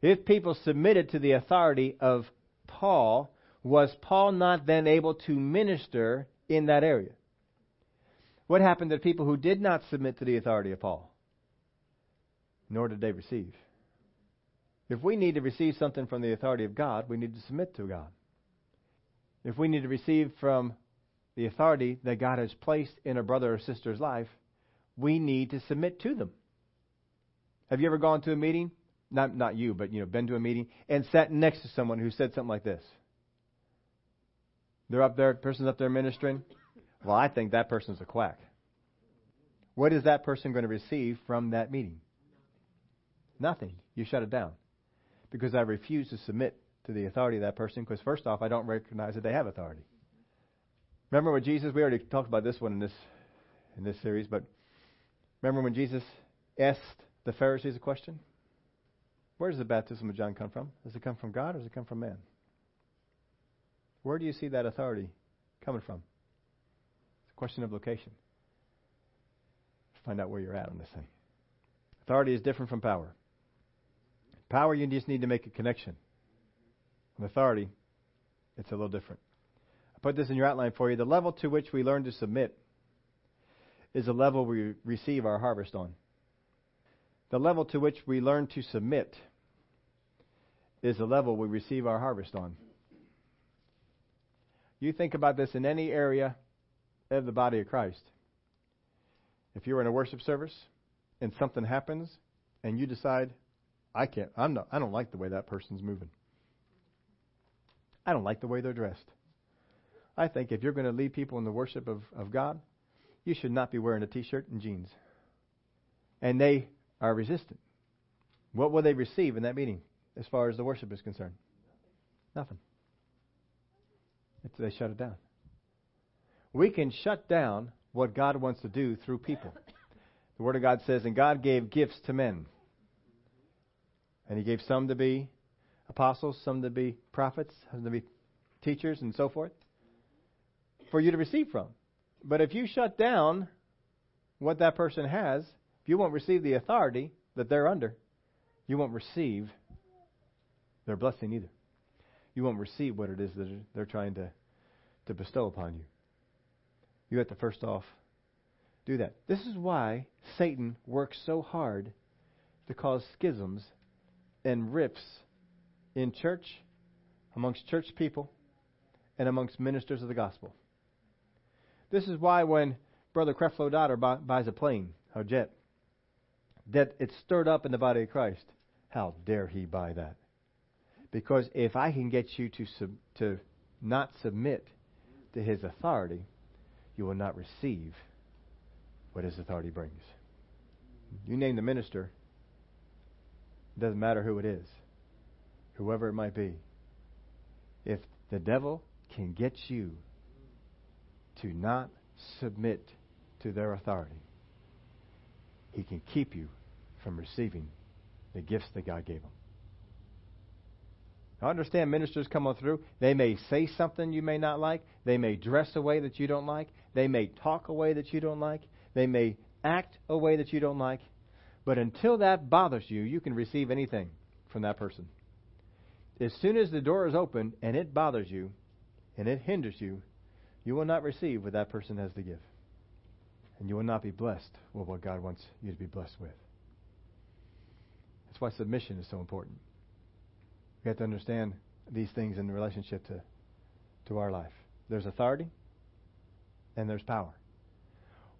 If people submitted to the authority of Paul, was Paul not then able to minister in that area? What happened to the people who did not submit to the authority of Paul? Nor did they receive. If we need to receive something from the authority of God, we need to submit to God. If we need to receive from the authority that God has placed in a brother or sister's life, we need to submit to them. Have you ever gone to a meeting? Not not you, but you know, been to a meeting and sat next to someone who said something like this. They're up there, person's up there ministering. Well, I think that person's a quack. What is that person going to receive from that meeting? Nothing. You shut it down because I refuse to submit to the authority of that person because, first off, I don't recognize that they have authority. Remember what Jesus, we already talked about this one in this, in this series, but remember when Jesus asked the Pharisees a question? Where does the baptism of John come from? Does it come from God or does it come from man? Where do you see that authority coming from? It's a question of location. Find out where you're at on this thing. Authority is different from power. Power, you just need to make a connection. With authority, it's a little different. I put this in your outline for you. The level to which we learn to submit is the level we receive our harvest on. The level to which we learn to submit is the level we receive our harvest on. You think about this in any area of the body of Christ. If you're in a worship service and something happens and you decide I can't. I'm not. I don't like the way that person's moving. I don't like the way they're dressed. I think if you're going to lead people in the worship of, of God, you should not be wearing a t-shirt and jeans. And they are resistant. What will they receive in that meeting as far as the worship is concerned? Nothing. They shut it down. We can shut down what God wants to do through people. The Word of God says, and God gave gifts to men. And he gave some to be apostles, some to be prophets, some to be teachers, and so forth, for you to receive from. But if you shut down what that person has, you won't receive the authority that they're under, you won't receive their blessing either. you won't receive what it is that they're trying to, to bestow upon you. You have to first off do that. This is why Satan works so hard to cause schisms and rifts in church, amongst church people, and amongst ministers of the gospel. This is why when Brother Creflo Dollar buys a plane, a jet, that it's stirred up in the body of Christ. How dare he buy that? Because if I can get you to sub, to not submit to his authority, you will not receive what his authority brings. You name the minister, it doesn't matter who it is, whoever it might be. If the devil can get you to not submit to their authority, he can keep you from receiving the gifts that God gave them. I understand ministers come on through. They may say something you may not like. They may dress a way that you don't like. They may talk a way that you don't like. They may act a way that you don't like. But until that bothers you, you can receive anything from that person. As soon as the door is open and it bothers you and it hinders you, you will not receive what that person has to give. And you will not be blessed with what God wants you to be blessed with. That's why submission is so important. We have to understand these things in relationship to, to our life. There's authority and there's power.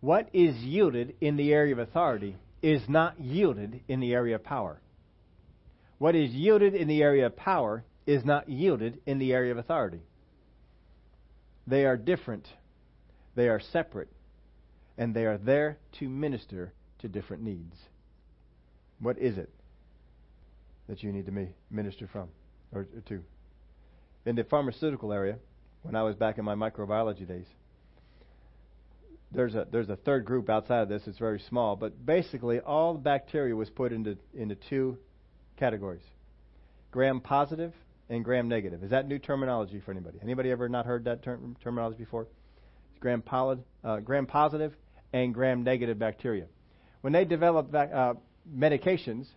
What is yielded in the area of authority is not yielded in the area of power. What is yielded in the area of power is not yielded in the area of authority. They are different, they are separate, and they are there to minister to different needs. What is it that you need to minister from or to? In the pharmaceutical area, when I was back in my microbiology days, there's a there's a third group outside of this. It's very small, but basically all the bacteria was put into into two categories: gram positive and gram negative. Is that new terminology for anybody? Anybody ever not heard that term, terminology before? Gram, poly, uh, gram positive and gram negative bacteria. When they develop uh, medications,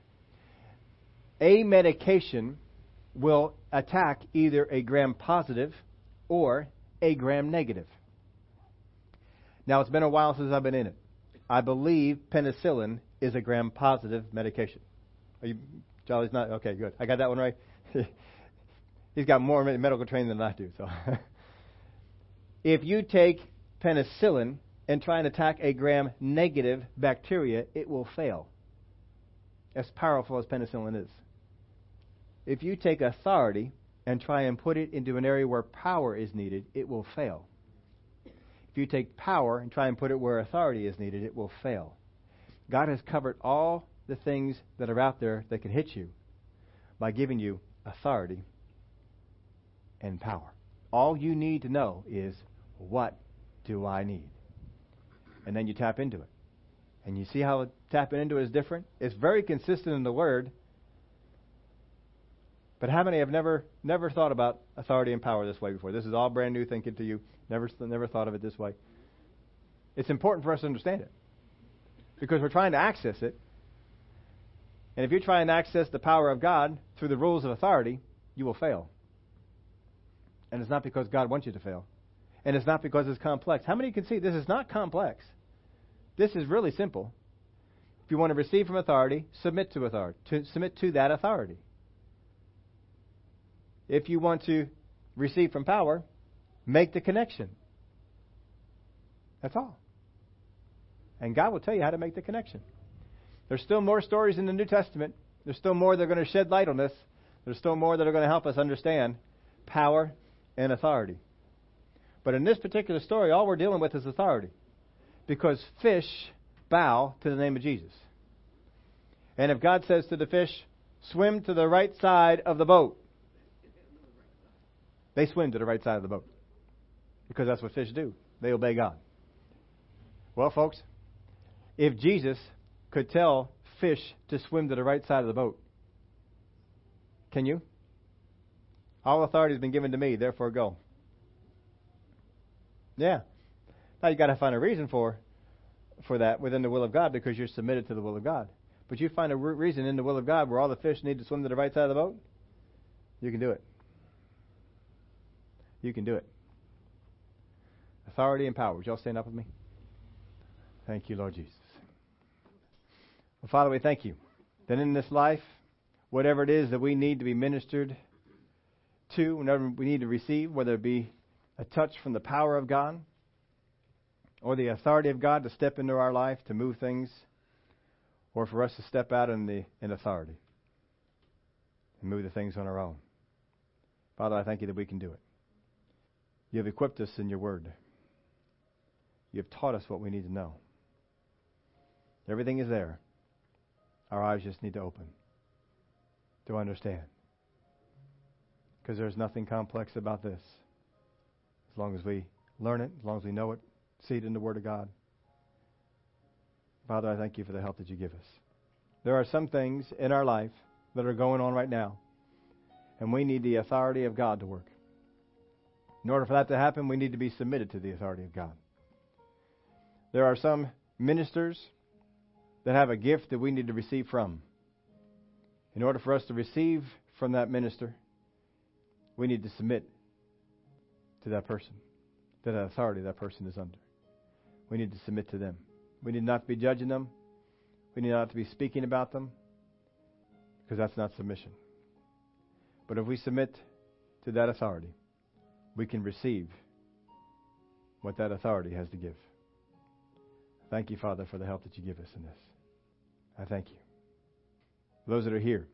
a medication will attack either a gram positive or a gram negative. Now, it's been a while since I've been in it. I believe penicillin is a gram positive medication. Are you, Charlie's not? Okay, good. I got that one right. He's got more medical training than I do. So, if you take penicillin and try and attack a gram negative bacteria, it will fail. As powerful as penicillin is. If you take authority and try and put it into an area where power is needed, it will fail. If you take power and try and put it where authority is needed, it will fail. God has covered all the things that are out there that can hit you by giving you authority and power. All you need to know is what do I need? And then you tap into it. And you see how tapping into it is different? It's very consistent in the Word. But how many have never never thought about authority and power this way before? This is all brand new thinking to you. Never, never thought of it this way. It's important for us to understand it because we're trying to access it. And if you try and access the power of God through the rules of authority, you will fail. And it's not because God wants you to fail. And it's not because it's complex. How many can see this is not complex? This is really simple. If you want to receive from authority, submit to authority. To submit to that authority. If you want to receive from power, Make the connection. That's all. And God will tell you how to make the connection. There's still more stories in the New Testament. There's still more that are going to shed light on this. There's still more that are going to help us understand power and authority. But in this particular story, all we're dealing with is authority. Because fish bow to the name of Jesus. And if God says to the fish, swim to the right side of the boat, they swim to the right side of the boat because that's what fish do. They obey God. Well, folks, if Jesus could tell fish to swim to the right side of the boat, can you? All authority has been given to me, therefore go. Yeah. Now you got to find a reason for for that within the will of God because you're submitted to the will of God. But you find a reason in the will of God where all the fish need to swim to the right side of the boat, you can do it. You can do it. Authority and power. Would y'all stand up with me? Thank you, Lord Jesus. Well, Father, we thank you that in this life, whatever it is that we need to be ministered to, whenever we need to receive, whether it be a touch from the power of God or the authority of God to step into our life to move things, or for us to step out in the in authority and move the things on our own. Father, I thank you that we can do it. You have equipped us in your word. You have taught us what we need to know. Everything is there. Our eyes just need to open to understand. Because there's nothing complex about this. As long as we learn it, as long as we know it, see it in the Word of God. Father, I thank you for the help that you give us. There are some things in our life that are going on right now, and we need the authority of God to work. In order for that to happen, we need to be submitted to the authority of God. There are some ministers that have a gift that we need to receive from. In order for us to receive from that minister, we need to submit to that person, to that authority that person is under. We need to submit to them. We need not to be judging them. We need not to be speaking about them because that's not submission. But if we submit to that authority, we can receive what that authority has to give. Thank you, Father, for the help that you give us in this. I thank you. Those that are here,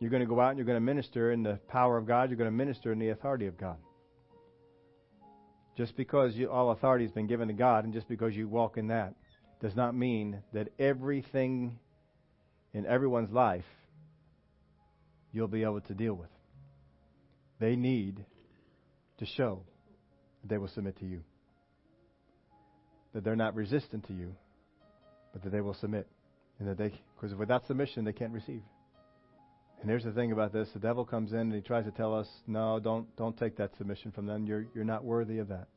you're going to go out and you're going to minister in the power of God. You're going to minister in the authority of God. Just because you, all authority has been given to God and just because you walk in that does not mean that everything in everyone's life you'll be able to deal with. They need to show that they will submit to you. That they're not resistant to you, but that they will submit. And that they, because without submission, they can't receive. And here's the thing about this: the devil comes in and he tries to tell us, "No, don't don't take that submission from them. You're you're not worthy of that."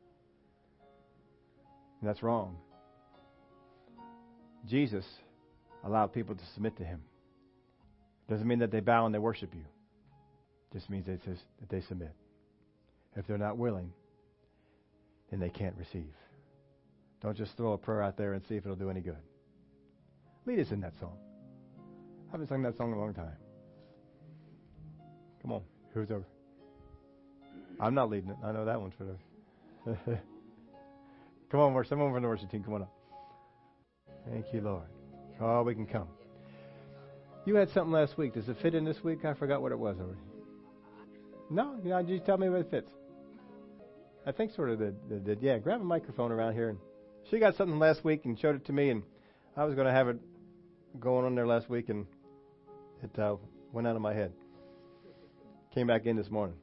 And that's wrong. Jesus allowed people to submit to him. Doesn't mean that they bow and they worship you. Just means that they submit. If they're not willing, then they can't receive. Don't just throw a prayer out there and see if it'll do any good. Lead us in that song. I haven't sung that song in a long time. Come on, who's over? I'm not leading it. I know that one's for the. come on, more someone from the worship team, come on up. Thank you, Lord. Oh, we can come. You had something last week. Does it fit in this week? I forgot what it was already. No, you know, just tell me what it fits. I think sort of the did. Yeah, grab a microphone around here. And she got something last week and showed it to me, and I was going to have it going on there last week, and it uh, went out of my head. Came back in this morning.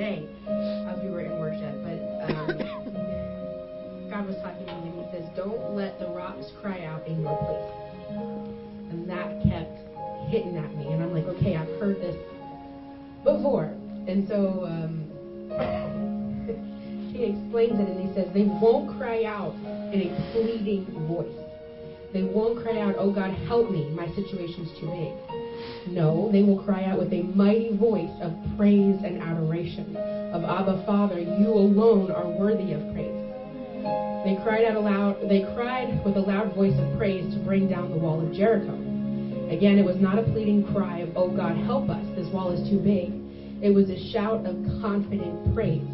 today as we were in worship. But um, God was talking to me and he says, Don't let the rocks cry out in your place. And that kept hitting at me. And I'm like, Okay, I've heard this before. And so um, he explains it and he says, They won't cry out in a pleading voice. Oh situation's too big. No, they will cry out with a mighty voice of praise and adoration. Of Abba Father, you alone are worthy of praise. They cried out aloud, they cried with a loud voice of praise to bring down the wall of Jericho. Again, it was not a pleading cry of, Oh God, help us, this wall is too big. It was a shout of confident praise.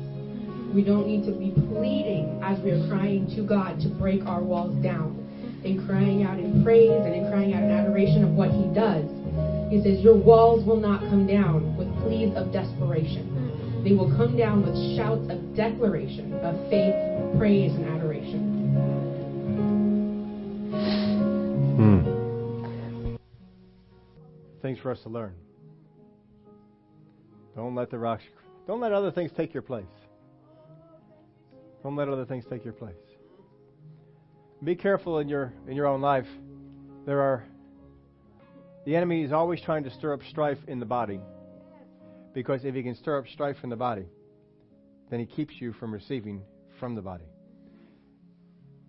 We don't need to be pleading as we are crying to God to break our walls down in crying out in praise and in crying out in adoration of what he does. He says, Your walls will not come down with pleas of desperation. They will come down with shouts of declaration, of faith, praise, and adoration. Hmm. Things for us to learn. Don't let the rocks. Don't let other things take your place. Don't let other things take your place. Be careful in your in your own life. There are the enemy is always trying to stir up strife in the body. Because if he can stir up strife in the body, then he keeps you from receiving from the body.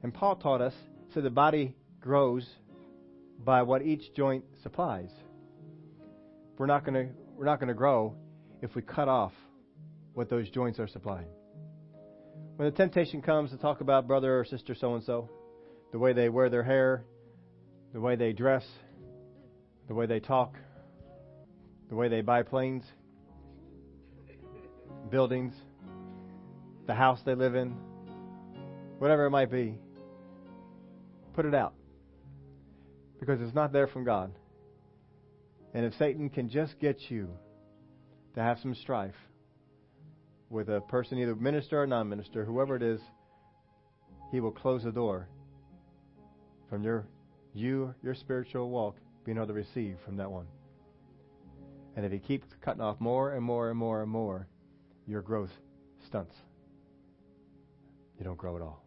And Paul taught us so the body grows by what each joint supplies. We're not going to we're not going to grow if we cut off what those joints are supplying. When the temptation comes to talk about brother or sister so and so, the way they wear their hair, the way they dress, the way they talk, the way they buy planes, buildings, the house they live in, whatever it might be, put it out. Because it's not there from God. And if Satan can just get you to have some strife with a person, either minister or non minister, whoever it is, he will close the door from your you, your spiritual walk, being able to receive from that one. And if he keeps cutting off more and more and more and more, your growth stunts. You don't grow at all.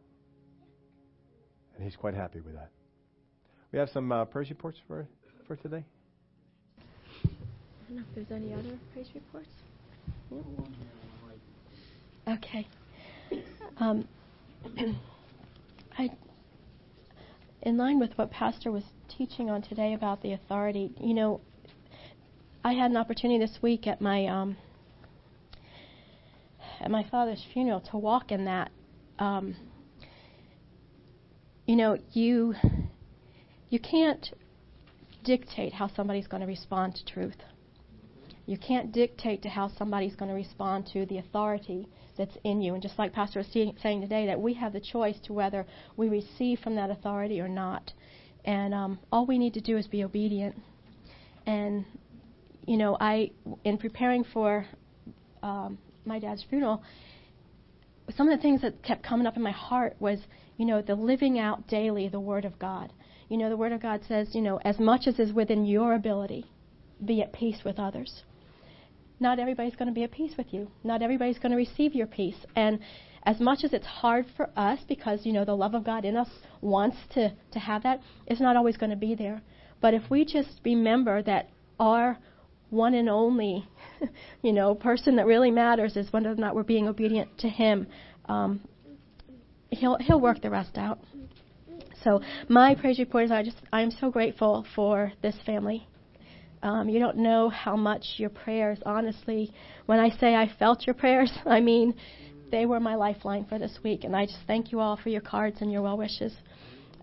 And he's quite happy with that. We have some uh, praise reports for, for today. I don't know if there's any other praise reports. Okay. Um, I, in line with what Pastor was teaching on today about the authority, you know, I had an opportunity this week at my um, at my father's funeral to walk in that. Um, you know, you you can't dictate how somebody's going to respond to truth. You can't dictate to how somebody's going to respond to the authority that's in you. And just like Pastor was saying today, that we have the choice to whether we receive from that authority or not. And um, all we need to do is be obedient. And, you know, I, in preparing for um, my dad's funeral, some of the things that kept coming up in my heart was, you know, the living out daily the Word of God. You know, the Word of God says, you know, as much as is within your ability, be at peace with others. Not everybody's going to be at peace with you. Not everybody's going to receive your peace. And as much as it's hard for us because, you know, the love of God in us wants to, to have that, it's not always going to be there. But if we just remember that our one and only, you know, person that really matters is whether or not we're being obedient to Him. Um, he'll He'll work the rest out. So my praise report is I just I am so grateful for this family. Um, you don't know how much your prayers, honestly, when I say I felt your prayers, I mean they were my lifeline for this week, and I just thank you all for your cards and your well wishes.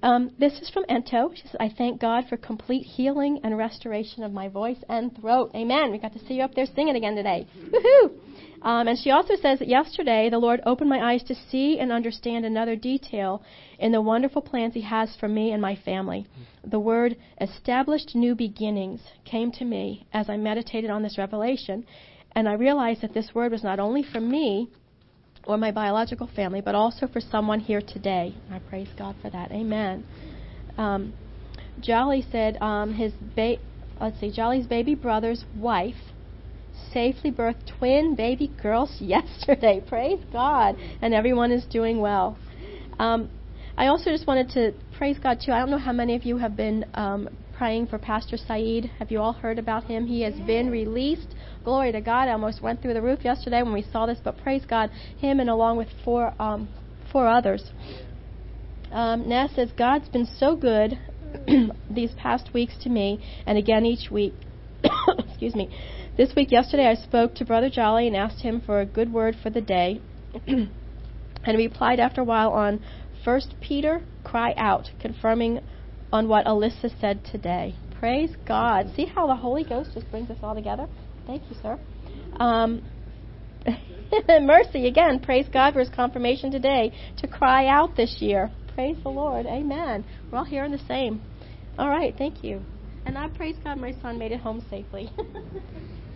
Um, this is from Ento. She says, I thank God for complete healing and restoration of my voice and throat. Amen. We got to see you up there singing again today. Woohoo! Um, and she also says that yesterday the Lord opened my eyes to see and understand another detail in the wonderful plans He has for me and my family. The word established new beginnings came to me as I meditated on this revelation, and I realized that this word was not only for me, or my biological family, but also for someone here today. I praise God for that. Amen. Um, Jolly said um, his ba- let's see, Jolly's baby brother's wife safely birthed twin baby girls yesterday. Praise God, and everyone is doing well. Um, I also just wanted to praise God too. I don't know how many of you have been um, praying for Pastor Saeed. Have you all heard about him? He has been released Glory to God. I almost went through the roof yesterday when we saw this, but praise God, him and along with four, um, four others. Um, Ness says, God's been so good these past weeks to me, and again each week. Excuse me. This week, yesterday, I spoke to Brother Jolly and asked him for a good word for the day. and he replied after a while on 1 Peter, cry out, confirming on what Alyssa said today. Praise God. See how the Holy Ghost just brings us all together? Thank you, sir. Um, mercy again. Praise God for His confirmation today to cry out this year. Praise the Lord. Amen. We're all hearing the same. All right. Thank you. And I praise God my son made it home safely.